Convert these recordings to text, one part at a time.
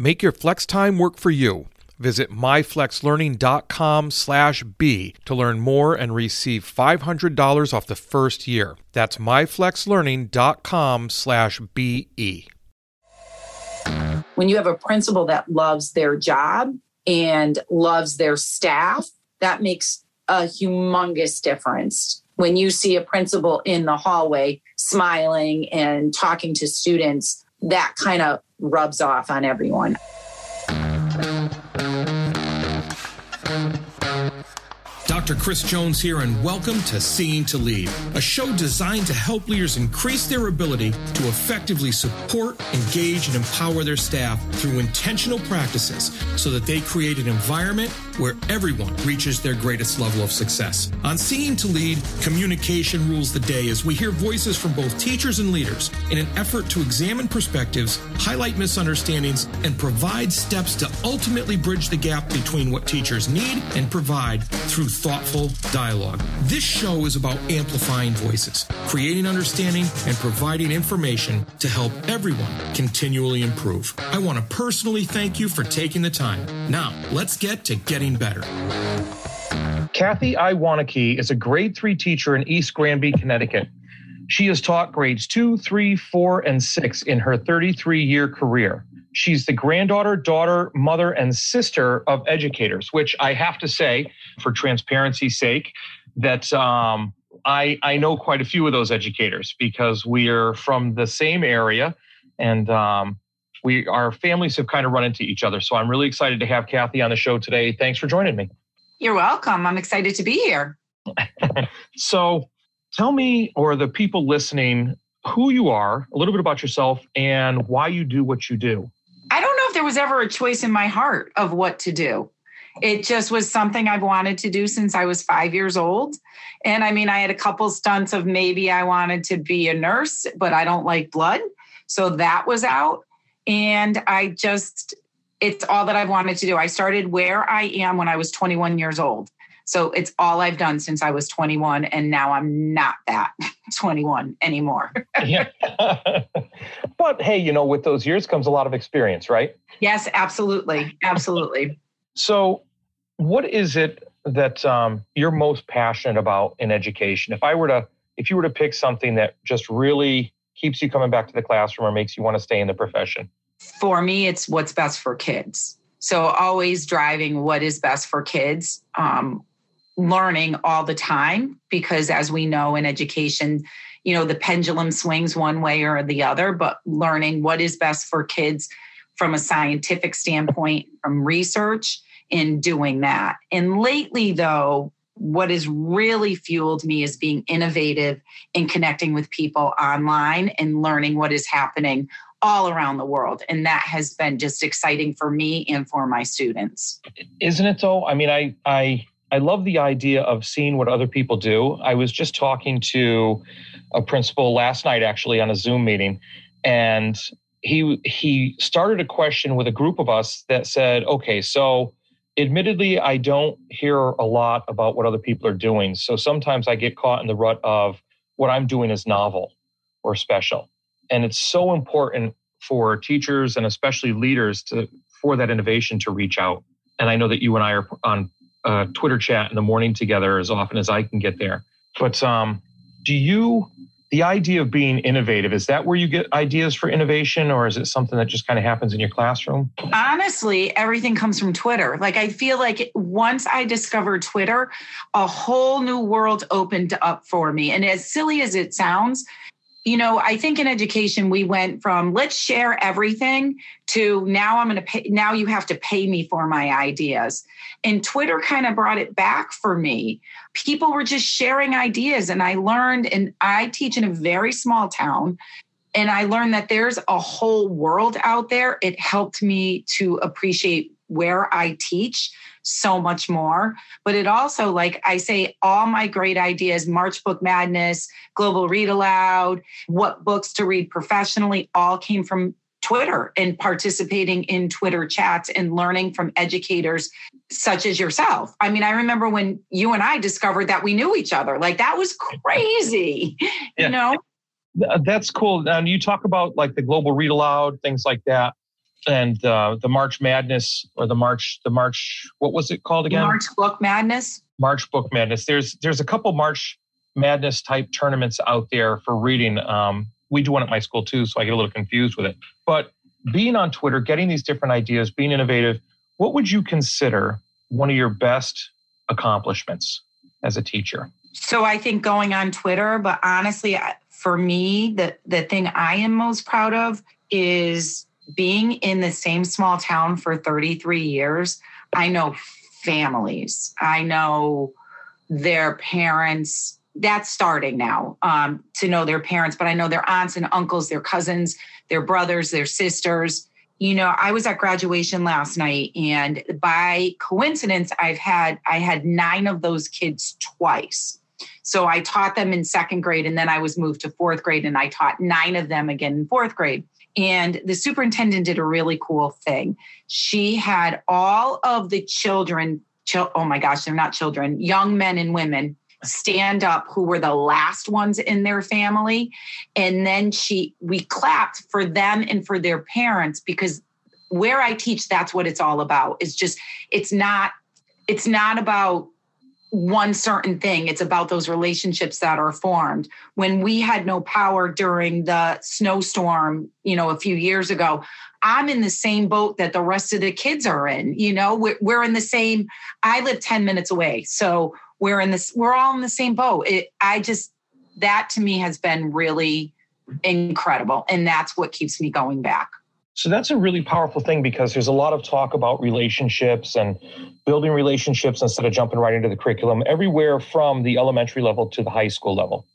Make your flex time work for you. Visit myflexlearning.com slash B to learn more and receive $500 off the first year. That's myflexlearning.com slash BE. When you have a principal that loves their job and loves their staff, that makes a humongous difference. When you see a principal in the hallway smiling and talking to students, that kind of rubs off on everyone. Dr. Chris Jones here, and welcome to Seeing to Lead, a show designed to help leaders increase their ability to effectively support, engage, and empower their staff through intentional practices so that they create an environment where everyone reaches their greatest level of success. On Seeing to Lead, communication rules the day as we hear voices from both teachers and leaders in an effort to examine perspectives, highlight misunderstandings, and provide steps to ultimately bridge the gap between what teachers need and provide through thoughtful dialogue. This show is about amplifying voices, creating understanding, and providing information to help everyone continually improve. I want to personally thank you for taking the time. Now, let's get to getting better. Kathy Iwanicki is a grade three teacher in East Granby, Connecticut. She has taught grades two, three, four, and six in her 33 year career. She's the granddaughter, daughter, mother, and sister of educators, which I have to say, for transparency's sake, that um, I, I know quite a few of those educators because we are from the same area and um, we our families have kind of run into each other. So I'm really excited to have Kathy on the show today. Thanks for joining me. You're welcome. I'm excited to be here. so tell me, or the people listening, who you are, a little bit about yourself, and why you do what you do. I don't know if there was ever a choice in my heart of what to do. It just was something I've wanted to do since I was five years old. And I mean, I had a couple stunts of maybe I wanted to be a nurse, but I don't like blood. So that was out. And I just, it's all that I've wanted to do. I started where I am when I was 21 years old. So it's all I've done since I was 21. And now I'm not that 21 anymore. yeah. but hey, you know, with those years comes a lot of experience, right? Yes, absolutely. Absolutely. so, what is it that um, you're most passionate about in education? If I were to, if you were to pick something that just really keeps you coming back to the classroom or makes you want to stay in the profession? For me, it's what's best for kids. So always driving what is best for kids. Um, learning all the time because as we know in education you know the pendulum swings one way or the other but learning what is best for kids from a scientific standpoint from research in doing that and lately though what has really fueled me is being innovative in connecting with people online and learning what is happening all around the world and that has been just exciting for me and for my students isn't it though i mean i i I love the idea of seeing what other people do. I was just talking to a principal last night, actually, on a Zoom meeting, and he he started a question with a group of us that said, "Okay, so." Admittedly, I don't hear a lot about what other people are doing. So sometimes I get caught in the rut of what I'm doing is novel or special. And it's so important for teachers and especially leaders to for that innovation to reach out. And I know that you and I are on uh, Twitter chat in the morning together as often as I can get there. But um, do you, the idea of being innovative, is that where you get ideas for innovation or is it something that just kind of happens in your classroom? Honestly, everything comes from Twitter. Like, I feel like once I discovered Twitter, a whole new world opened up for me. And as silly as it sounds, you know, I think in education we went from let's share everything to now I'm going to pay, now you have to pay me for my ideas. And Twitter kind of brought it back for me. People were just sharing ideas, and I learned, and I teach in a very small town. And I learned that there's a whole world out there. It helped me to appreciate where I teach so much more. But it also, like I say, all my great ideas, March Book Madness, Global Read Aloud, what books to read professionally, all came from Twitter and participating in Twitter chats and learning from educators such as yourself. I mean, I remember when you and I discovered that we knew each other. Like that was crazy, yeah. you know? That's cool. And you talk about like the global read aloud, things like that, and uh, the March Madness or the March, the March, what was it called again? March Book Madness. March Book Madness. There's there's a couple March Madness type tournaments out there for reading. Um, we do one at my school too, so I get a little confused with it. But being on Twitter, getting these different ideas, being innovative, what would you consider one of your best accomplishments as a teacher? So I think going on Twitter, but honestly, for me, the, the thing I am most proud of is being in the same small town for 33 years. I know families, I know their parents, that's starting now um, to know their parents, but I know their aunts and uncles, their cousins, their brothers, their sisters. You know, I was at graduation last night, and by coincidence, I've had I had nine of those kids twice. So I taught them in second grade, and then I was moved to fourth grade, and I taught nine of them again in fourth grade. And the superintendent did a really cool thing. She had all of the children, oh my gosh, they're not children, young men and women stand up who were the last ones in their family and then she we clapped for them and for their parents because where i teach that's what it's all about it's just it's not it's not about one certain thing. It's about those relationships that are formed. When we had no power during the snowstorm you know a few years ago i'm in the same boat that the rest of the kids are in you know? We're, we're in the same i live 10 minutes away so we're in this we're all in the same boat. It, i just that to me has been really incredible and that's what keeps me going back so that's a really powerful thing because there's a lot of talk about relationships and building relationships instead of jumping right into the curriculum everywhere from the elementary level to the high school level.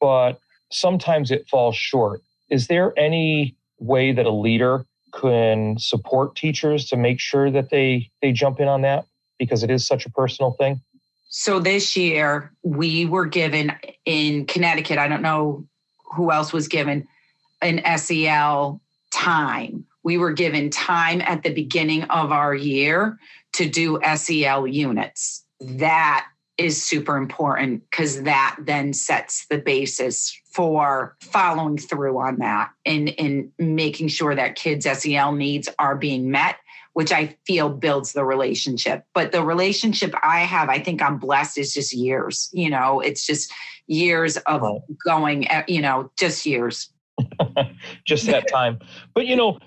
But sometimes it falls short. Is there any way that a leader can support teachers to make sure that they they jump in on that? Because it is such a personal thing. So this year we were given in Connecticut, I don't know who else was given an SEL time. We were given time at the beginning of our year to do SEL units. That is super important because that then sets the basis for following through on that and, and making sure that kids' SEL needs are being met which I feel builds the relationship. But the relationship I have, I think I'm blessed, is just years. You know, it's just years of going, eh, you know, just years. just that time. But, you know,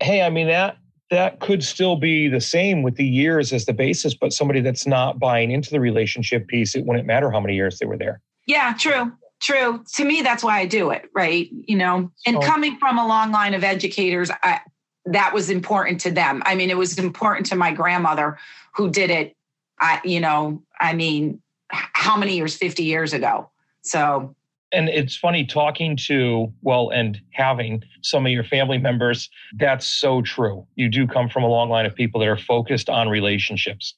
hey, I mean, that that could still be the same with the years as the basis, but somebody that's not buying into the relationship piece, it wouldn't matter how many years they were there. Yeah, true. True. To me, that's why I do it, right? You know, and so, coming from a long line of educators, I, that was important to them. I mean, it was important to my grandmother who did it. I, you know, I mean, how many years? 50 years ago. So, and it's funny talking to, well, and having some of your family members. That's so true. You do come from a long line of people that are focused on relationships.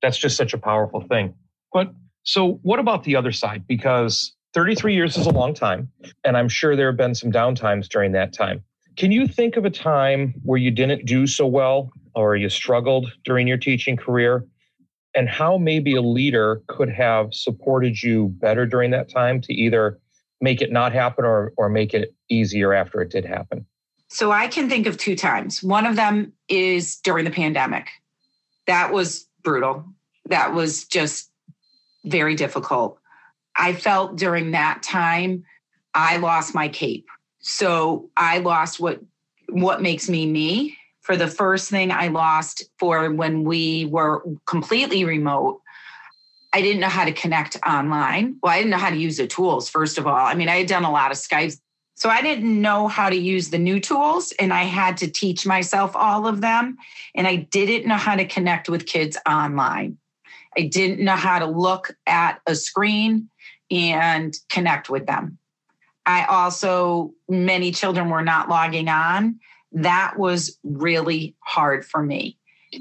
That's just such a powerful thing. But so, what about the other side? Because 33 years is a long time. And I'm sure there have been some downtimes during that time. Can you think of a time where you didn't do so well or you struggled during your teaching career? And how maybe a leader could have supported you better during that time to either make it not happen or, or make it easier after it did happen? So I can think of two times. One of them is during the pandemic. That was brutal. That was just very difficult. I felt during that time I lost my cape so I lost what what makes me me. For the first thing I lost for when we were completely remote, I didn't know how to connect online. Well, I didn't know how to use the tools, first of all. I mean, I had done a lot of Skype. So I didn't know how to use the new tools and I had to teach myself all of them. And I didn't know how to connect with kids online. I didn't know how to look at a screen and connect with them. I also, many children were not logging on. That was really hard for me.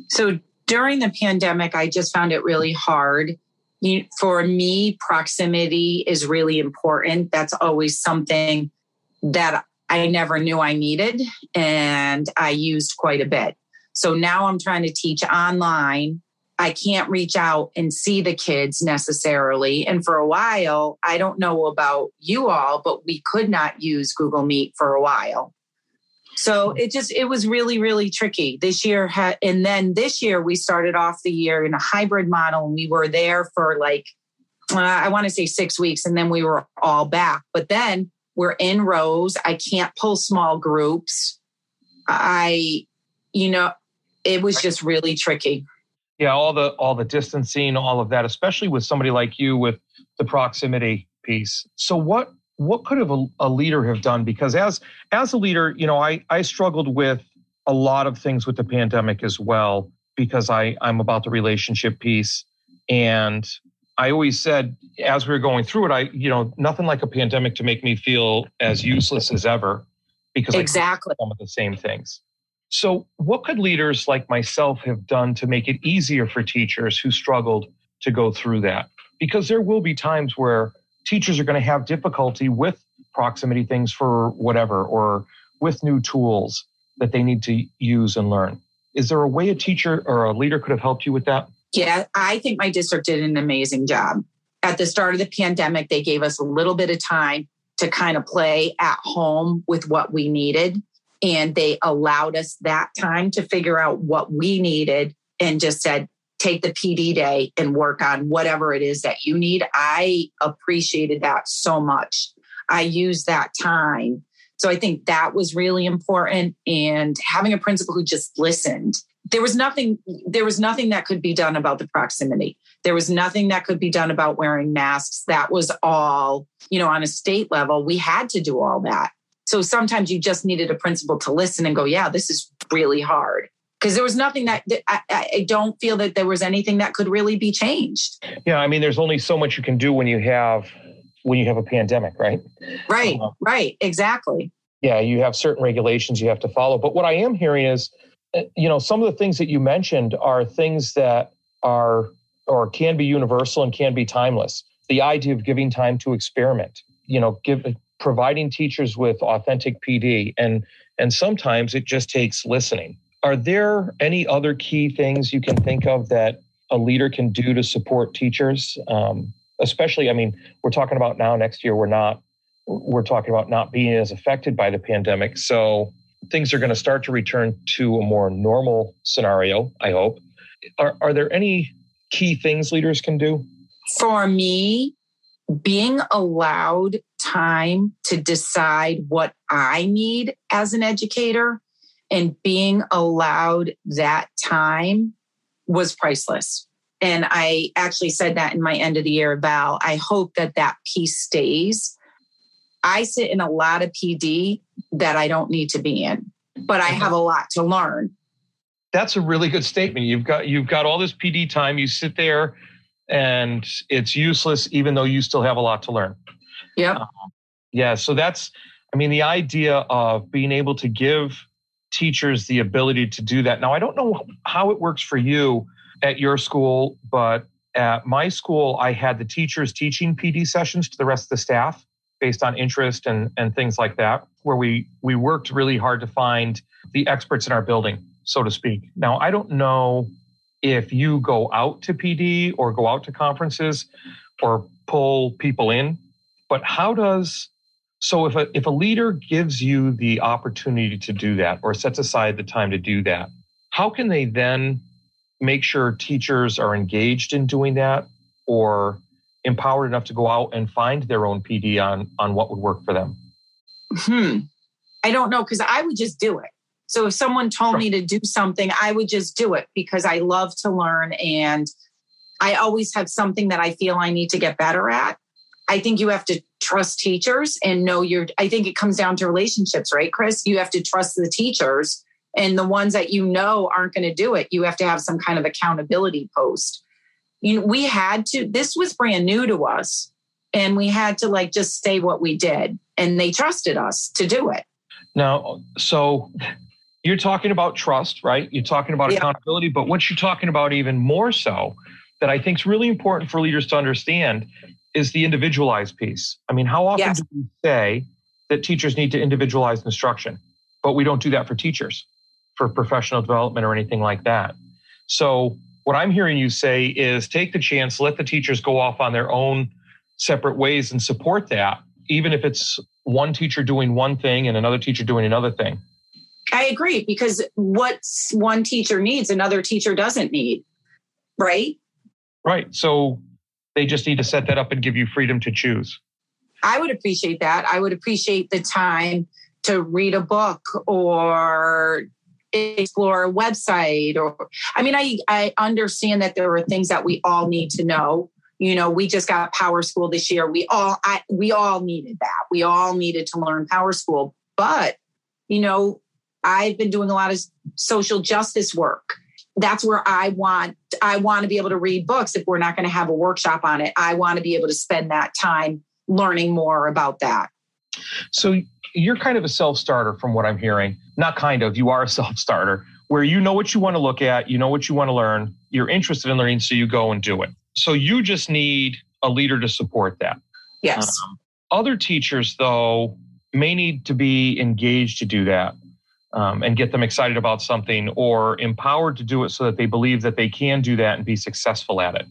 So during the pandemic, I just found it really hard. You, for me, proximity is really important. That's always something that I never knew I needed and I used quite a bit. So now I'm trying to teach online. I can't reach out and see the kids necessarily. And for a while, I don't know about you all, but we could not use Google Meet for a while. So it just it was really really tricky this year. Had, and then this year we started off the year in a hybrid model, and we were there for like uh, I want to say six weeks, and then we were all back. But then we're in rows. I can't pull small groups. I, you know, it was just really tricky. Yeah, all the all the distancing, all of that, especially with somebody like you with the proximity piece. So what what could have a, a leader have done? Because as as a leader, you know, I I struggled with a lot of things with the pandemic as well because I I'm about the relationship piece and I always said as we were going through it, I, you know, nothing like a pandemic to make me feel as useless as ever because exactly some of the same things. So, what could leaders like myself have done to make it easier for teachers who struggled to go through that? Because there will be times where teachers are going to have difficulty with proximity things for whatever or with new tools that they need to use and learn. Is there a way a teacher or a leader could have helped you with that? Yeah, I think my district did an amazing job. At the start of the pandemic, they gave us a little bit of time to kind of play at home with what we needed. And they allowed us that time to figure out what we needed and just said, take the PD day and work on whatever it is that you need. I appreciated that so much. I used that time. So I think that was really important. And having a principal who just listened there was nothing there was nothing that could be done about the proximity there was nothing that could be done about wearing masks that was all you know on a state level we had to do all that so sometimes you just needed a principal to listen and go yeah this is really hard because there was nothing that I, I, don't feel that there was anything that could really be changed yeah i mean there's only so much you can do when you have when you have a pandemic right right uh, right exactly yeah you have certain regulations you have to follow but what i am hearing is you know, some of the things that you mentioned are things that are or can be universal and can be timeless. The idea of giving time to experiment, you know, give providing teachers with authentic PD and and sometimes it just takes listening. Are there any other key things you can think of that a leader can do to support teachers? Um, especially, I mean, we're talking about now next year, we're not, we're talking about not being as affected by the pandemic. So things are going to start to return to a more normal scenario, I hope. Are, are there any key things leaders can do? For me, being allowed time to decide what I need as an educator and being allowed that time was priceless. And I actually said that in my end of the year Val. I hope that that piece stays I sit in a lot of PD that I don't need to be in, but I have a lot to learn. That's a really good statement. You've got you've got all this PD time. You sit there, and it's useless, even though you still have a lot to learn. Yeah. Um, yeah. So that's, I mean, the idea of being able to give teachers the ability to do that. Now, I don't know how it works for you at your school, but at my school, I had the teachers teaching PD sessions to the rest of the staff based on interest and, and things like that, where we, we worked really hard to find the experts in our building, so to speak. Now, I don't know if you go out to PD or go out to conferences or pull people in, but how does so if a if a leader gives you the opportunity to do that or sets aside the time to do that, how can they then make sure teachers are engaged in doing that or empowered enough to go out and find their own PD on on what would work for them? Hmm. I don't know because I would just do it. So if someone told me to do something, I would just do it because I love to learn and I always have something that I feel I need to get better at. I think you have to trust teachers and know your I think it comes down to relationships, right, Chris? You have to trust the teachers and the ones that you know aren't going to do it, you have to have some kind of accountability post you know, we had to, this was brand new to us. And we had to like just say what we did. And they trusted us to do it. Now, so you're talking about trust, right? You're talking about Yeah. accountability, but what you're talking about even more so that I think is really important for leaders to understand is the individualized piece. I mean, how often Yes. do we say that teachers need to individualize instruction, but we don't do that for teachers, for professional development or anything like that? So, what I'm hearing you say is take the chance, let the teachers go off on their own separate ways and support that, even if it's one teacher doing one thing and another teacher doing another thing. I agree because what one teacher needs, another teacher doesn't need, right? Right. So they just need to set that up and give you freedom to choose. I would appreciate that. I would appreciate the time to read a book or explore a website or I mean I I understand that there are things that we all need to know. You know, we just got PowerSchool this year. We all I we all needed that. We all needed to learn PowerSchool. But, you know, I've been doing a lot of social justice work. That's where I want I want to be able to read books if we're not going to have a workshop on it. I want to be able to spend that time learning more about that. So you're kind of a self starter from what I'm hearing. Not kind of, you are a self starter where you know what you want to look at, you know what you want to learn, you're interested in learning, so you go and do it. So you just need a leader to support that. Yes. Um, other teachers, though, may need to be engaged to do that um, and get them excited about something or empowered to do it so that they believe that they can do that and be successful at it.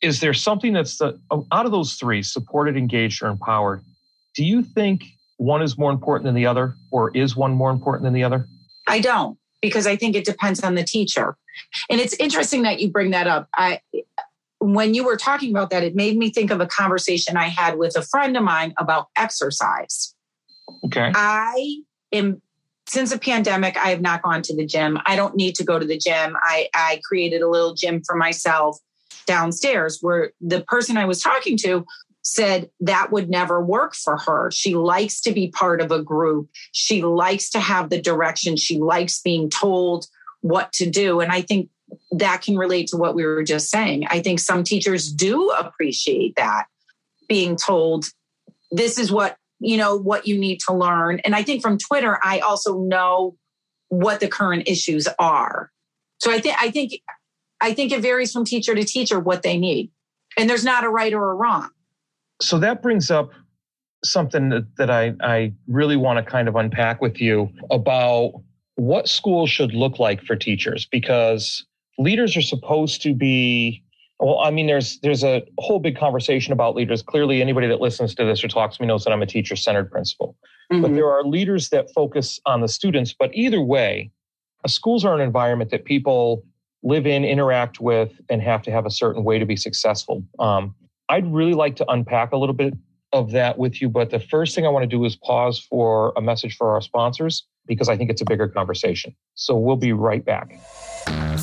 Is there something that's the, out of those three supported, engaged, or empowered? Do you think one is more important than the other, or is one more important than the other? I don't because I think it depends on the teacher. And it's interesting that you bring that up. I when you were talking about that, it made me think of a conversation I had with a friend of mine about exercise. Okay. I am since the pandemic, I have not gone to the gym. I don't need to go to the gym. I, I created a little gym for myself downstairs where the person I was talking to said that would never work for her. She likes to be part of a group. She likes to have the direction. She likes being told what to do. And I think that can relate to what we were just saying. I think some teachers do appreciate that being told this is what you know what you need to learn. And i think from twitter i also know what the current issues are. So i think i think i think it varies from teacher to teacher what they need. And there's not a right or a wrong. So that brings up something that, that I, I really want to kind of unpack with you about what schools should look like for teachers because leaders are supposed to be well i mean there's there's a whole big conversation about leaders. Clearly anybody that listens to this or talks to me knows that i'm a teacher centered principal. But there are leaders that focus on the students. But either way schools are an environment that people live in interact with and have to have a certain way to be successful. Um, i'd really like to unpack a little bit of that with you but the first thing i want to do is pause for a message for our sponsors because i think it's a bigger conversation so we'll be right back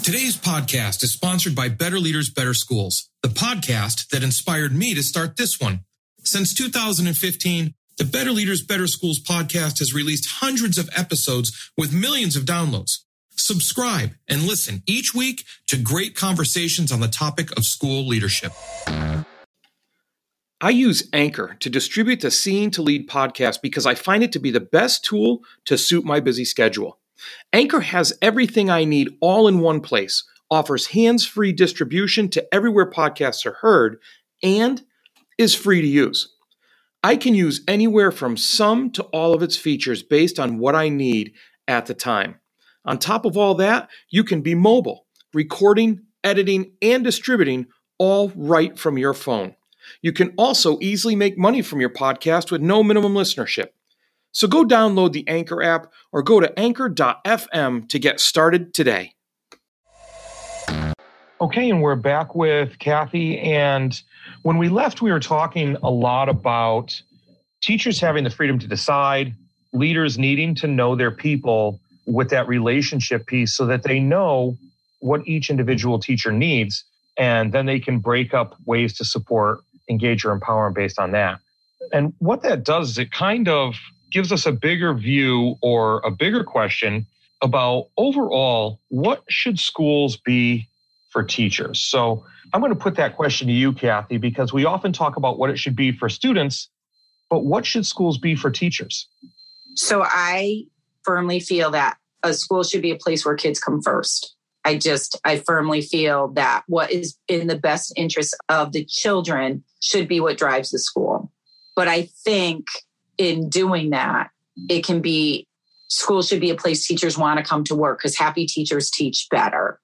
Today's podcast is sponsored by Better Leaders, Better Schools, the podcast that inspired me to start this one. Since 2015, the Better Leaders, Better Schools podcast has released hundreds of episodes with millions of downloads. Subscribe and listen each week to great conversations on the topic of school leadership. I use Anchor to distribute the Seeing to Lead podcast because I find it to be the best tool to suit my busy schedule. Anchor has everything I need all in one place, offers hands free distribution to everywhere podcasts are heard, and is free to use. I can use anywhere from some to all of its features based on what I need at the time. On top of all that, you can be mobile, recording, editing, and distributing all right from your phone. You can also easily make money from your podcast with no minimum listenership. So go download the Anchor app or go to anchor.fm to get started today. Okay, and we're back with Kathy. And when we left, we were talking a lot about teachers having the freedom to decide, leaders needing to know their people with that relationship piece so that they know what each individual teacher needs. And then they can break up ways to support, engage, or empower them based on that. And what that does is it kind of gives us a bigger view or a bigger question about overall what should schools be for teachers? So I'm going to put that question to you, Kathy, because we often talk about what it should be for students, but what should schools be for teachers? So I firmly feel that a school should be a place where kids come first. I just, I firmly feel that what is in the best interest of the children should be what drives the school. But I think in doing that, it can be school should be a place teachers want to come to work because happy teachers teach better.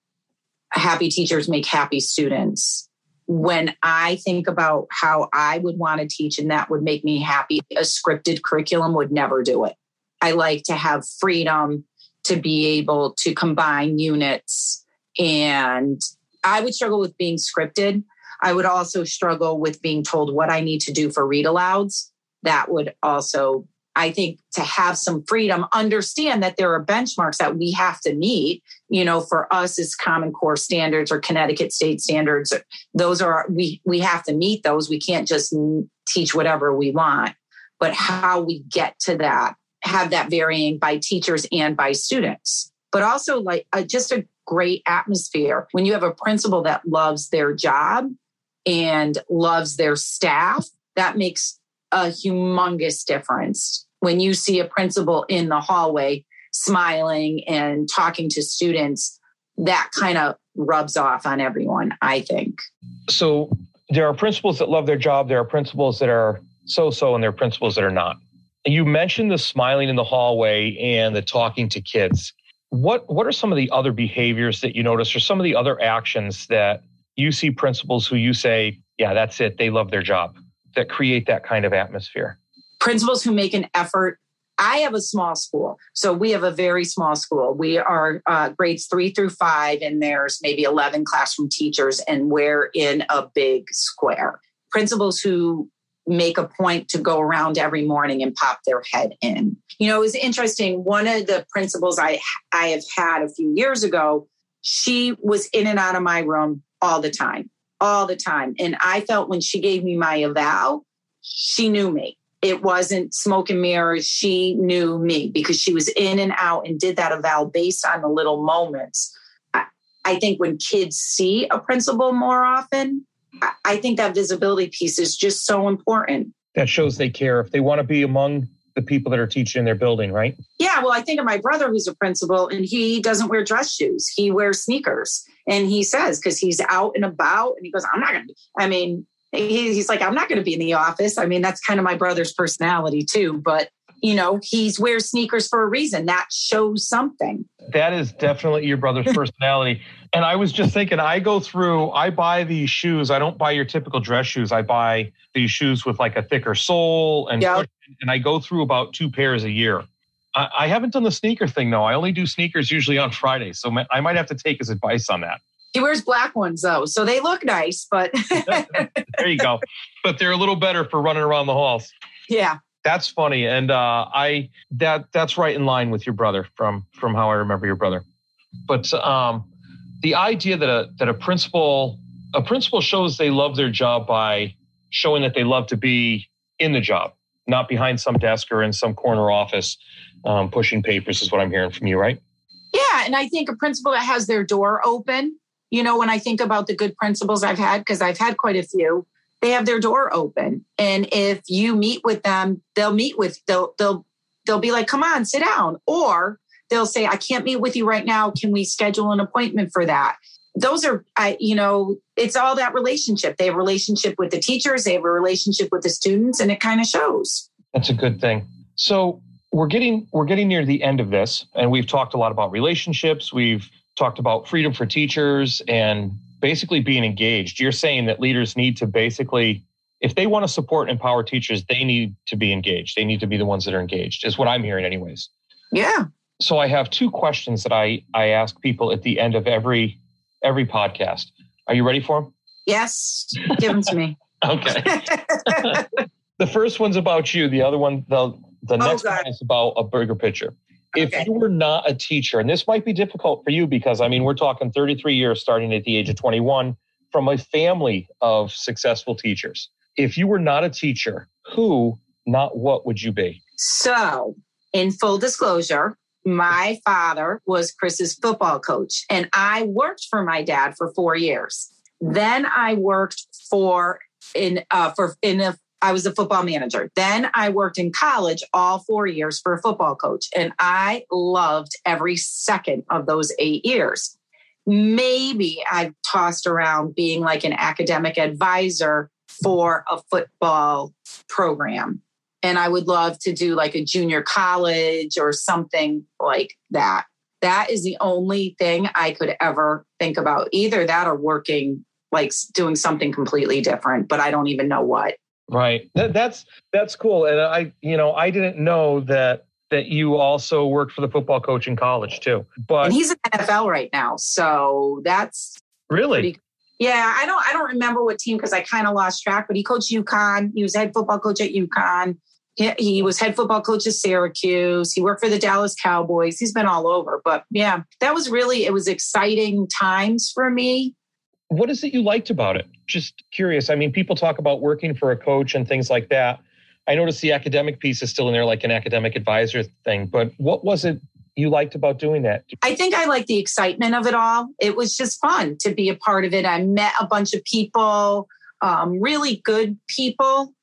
Happy teachers make happy students. When I think about how I would want to teach and that would make me happy, a scripted curriculum would never do it. I like to have freedom to be able to combine units. And I would struggle with being scripted. I would also struggle with being told what I need to do for read alouds. That would also, I think, to have some freedom, understand that there are benchmarks that we have to meet. You know, for us as Common Core standards or Connecticut state standards, those are, we, we have to meet those. We can't just teach whatever we want. But how we get to that have that varying by teachers and by students, but also like a, just a great atmosphere. When you have a principal that loves their job and loves their staff, that makes a humongous difference. When you see a principal in the hallway smiling and talking to students, that kind of rubs off on everyone, I think. So there are principals that love their job, there are principals that are so so, and there are principals that are not. You mentioned the smiling in the hallway and the talking to kids. What what are some of the other behaviors that you notice or some of the other actions that you see principals who you say, yeah, that's it, they love their job that create that kind of atmosphere? Principals who make an effort I have a small school. So we have a very small school. We are uh, grades three through five, and there's maybe 11 classroom teachers, and we're in a big square. Principals who make a point to go around every morning and pop their head in. You know, it was interesting. One of the principals I I have had a few years ago, she was in and out of my room all the time, all the time. And I felt when she gave me my eval, she knew me. It wasn't smoke and mirrors. She knew me because she was in and out and did that eval based on the little moments. I, I think when kids see a principal more often, I think that visibility piece is just so important. That shows they care if they want to be among the people that are teaching in their building, right? Yeah. Well, I think of my brother who's a principal and he doesn't wear dress shoes. He wears sneakers. And he says, because he's out and about and he goes, I'm not going to, I mean, he, he's like, I'm not going to be in the office. I mean, that's kind of my brother's personality too. But you know, he's wears sneakers for a reason. That shows something. That is definitely your brother's personality. and I was just thinking, I go through, I buy these shoes. I don't buy your typical dress shoes. I buy these shoes with like a thicker sole and yep. and I go through about two pairs a year. I, I haven't done the sneaker thing though. I only do sneakers usually on Fridays, so I might have to take his advice on that. He wears black ones though, so they look nice, but there you go. But they're a little better for running around the halls. Yeah that's funny. And uh, i that that's right in line with your brother from from how i remember your brother. But um, the idea that a that a principal a principal shows they love their job by showing that they love to be in the job not behind some desk or in some corner office um, pushing papers is what i'm hearing from you right? Yeah. And i think a principal that has their door open you know when i think about the good principals i've had because i've had quite a few they have their door open and if you meet with them they'll meet with they'll they'll they'll be like come on sit down or they'll say i can't meet with you right now. Can we schedule an appointment for that? Those are i you know it's all that relationship. They have a relationship with the teachers they have a relationship with the students and it kind of shows. That's a good thing. So we're getting we're getting near the end of this and we've talked a lot about relationships. We've talked about freedom for teachers and basically being engaged. You're saying that leaders need to basically, if they want to support and empower teachers, they need to be engaged. They need to be the ones that are engaged, is what I'm hearing, anyways. Yeah. So I have two questions that I I ask people at the end of every every podcast. Are you ready for them? Yes. Give them to me. okay. the first one's about you. The other one, the the oh, next God. one is about a bigger picture. If okay. you were not a teacher, and this might be difficult for you because I mean, we're talking 33 years starting at the age of 21 from a family of successful teachers. If you were not a teacher, who, not what would you be? So, in full disclosure, my father was Chris's football coach, and I worked for my dad for four years. Then I worked for in uh, for in a I was a football manager. Then I worked in college all four years for a football coach, and I loved every second of those eight years. Maybe I've tossed around being like an academic advisor for a football program. And I would love to do like a junior college or something like that. That is the only thing I could ever think about. Either that or working, like doing something completely different, but I don't even know what. Right. That, that's that's cool. And I, you know, I didn't know that that you also worked for the football coach in college too. But and he's in the NFL right now, so that's really. Pretty, yeah, I don't I don't remember what team because I kind of lost track. But he coached UConn. He was head football coach at UConn. He, he was head football coach at Syracuse. He worked for the Dallas Cowboys. He's been all over. But yeah, that was really it was exciting times for me. What is it you liked about it? Just curious. I mean, people talk about working for a coach and things like that. I noticed the academic piece is still in there, like an academic advisor thing. But what was it you liked about doing that? I think I like the excitement of it all. It was just fun to be a part of it. I met a bunch of people, um, really good people.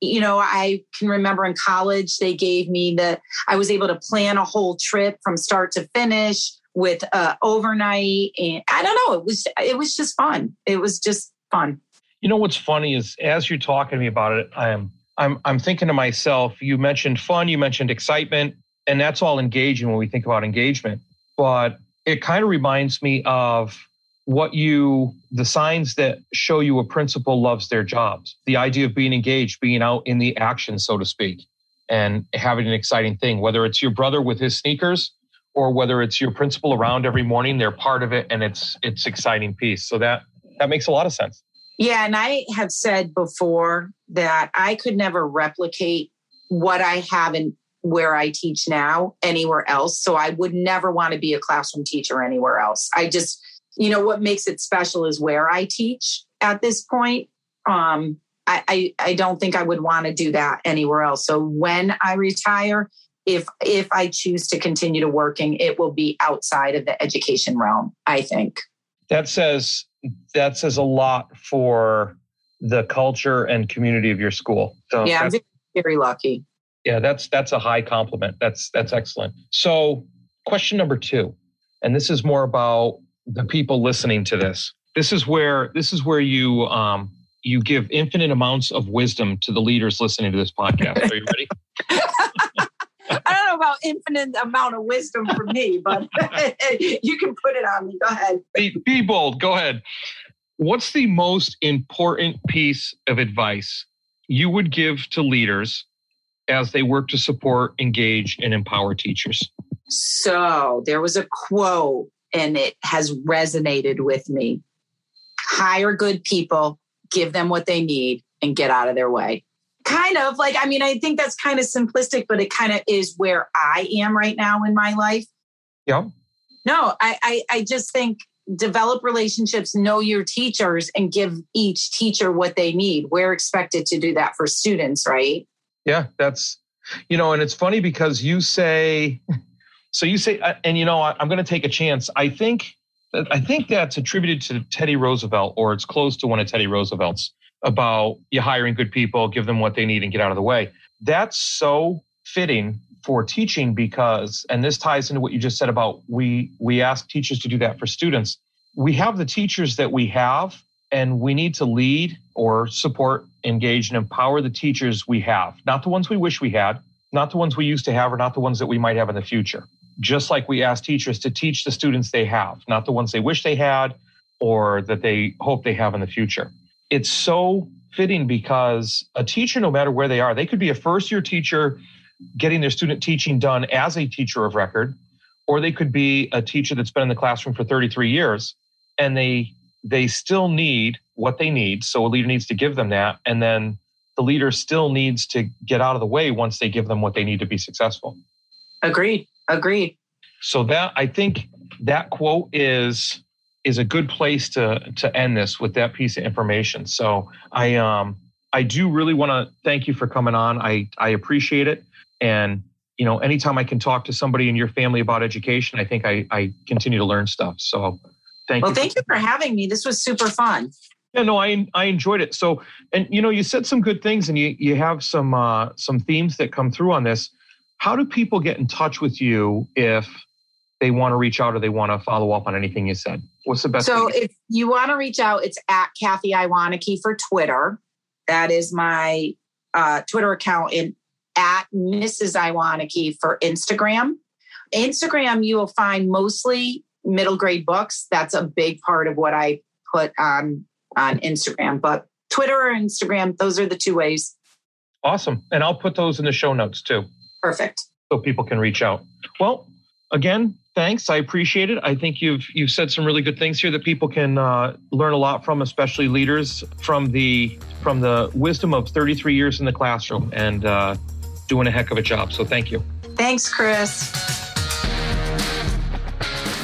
You know, I can remember in college, they gave me the, I was able to plan a whole trip from start to finish with uh, overnight. And I don't know, it was, it was just fun. It was just fun. You know, what's funny is as you're talking to me about it, I am I'm I'm thinking to myself, you mentioned fun, you mentioned excitement, and that's all engaging when we think about engagement. But it kind of reminds me of what you the signs that show you a principal loves their jobs. The idea of being engaged, being out in the action, so to speak, and having an exciting thing, whether it's your brother with his sneakers or whether it's your principal around every morning, they're part of it and it's it's exciting piece. So that that makes a lot of sense. Yeah, and I have said before that I could never replicate what I have in where I teach now anywhere else. So I would never want to be a classroom teacher anywhere else. I just, you know, what makes it special is where I teach at this point. Um, I, I, I don't think I would want to do that anywhere else. So when I retire, if if I choose to continue to working, it will be outside of the education realm, I think. That says that says a lot for the culture and community of your school. So yeah, I'm very lucky. Yeah, that's that's a high compliment. That's that's excellent. So, question number two, and this is more about the people listening to this. This is where this is where you um, you give infinite amounts of wisdom to the leaders listening to this podcast. Are you ready? I don't know about infinite amount of wisdom for me, but you can put it on me. Go ahead. Be, be bold. Go ahead. What's the most important piece of advice you would give to leaders as they work to support, engage, and empower teachers? So there was a quote, and it has resonated with me hire good people, give them what they need, and get out of their way kind of like i mean i think that's kind of simplistic but it kind of is where i am right now in my life. Yeah. No I, I i just think develop relationships know your teachers and give each teacher what they need. We're expected to do that for students right? Yeah that's you know and it's funny because you say so you say uh, and you know i'm going to take a chance. I think i think that's attributed to teddy roosevelt or it's close to one of teddy roosevelt's about you hiring good people, give them what they need, and get out of the way. That's so fitting for teaching because, and this ties into what you just said about we we ask teachers to do that for students. We have the teachers that we have, and we need to lead or support, engage, and empower the teachers we have, not the ones we wish we had, not the ones we used to have, or not the ones that we might have in the future. Just like we ask teachers to teach the students they have, not the ones they wish they had or that they hope they have in the future it's so fitting because a teacher, no matter where they are, they could be a first year teacher getting their student teaching done as a teacher of record, or they could be a teacher that's been in the classroom for 33 years and they they still need what they need. So a leader needs to give them that. And then the leader still needs to get out of the way once they give them what they need to be successful. Agreed. Agreed. So that I think that quote is is a good place to to end this with that piece of information. So I um I do really want to thank you for coming on. I I appreciate it, and you know anytime I can talk to somebody in your family about education, I think I I continue to learn stuff. So thank well, you. Well, thank you for having me. This was super fun. Yeah, no, I I enjoyed it. So, and you know, you said some good things, and you you have some uh, some themes that come through on this. How do people get in touch with you if they want to reach out or they want to follow up on anything you said? What's the best? So, if you want to reach out, it's at Kathy Iwanicki for Twitter. That is my uh, Twitter account, and at Mrs. Iwanicki for Instagram. Instagram, you will find mostly middle grade books. That's a big part of what I put on on Instagram. But Twitter or Instagram, those are the two ways. Awesome. And I'll put those in the show notes too. Perfect. So people can reach out. Well, again, thanks. I appreciate it. I think you've you've said some really good things here that people can uh, learn a lot from, especially leaders from the from the wisdom of 33 years in the classroom and uh, doing a heck of a job. So thank you. Thanks, Chris.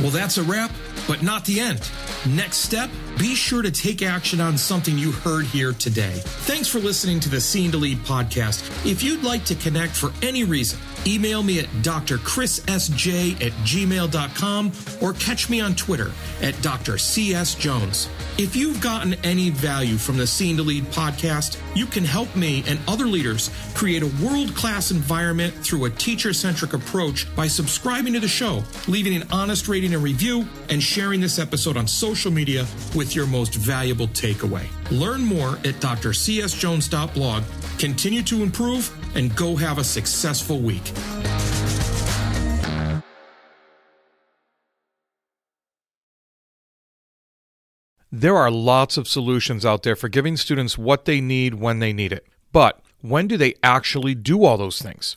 Well, that's a wrap, but not the end. Next step, be sure to take action on something you heard here today. Thanks for listening to the Scene to Lead podcast. If you'd like to connect for any reason, email me at drchrissj at gmail.com or catch me on Twitter at drcsjones. If you've gotten any value from the Scene to Lead podcast, you can help me and other leaders create a world class environment through a teacher centric approach by subscribing to the show, leaving an honest rating and review, and sharing this episode on social media with your most valuable takeaway. Learn more at drcsjones.blog. Continue to improve and go have a successful week. There are lots of solutions out there for giving students what they need when they need it. But when do they actually do all those things?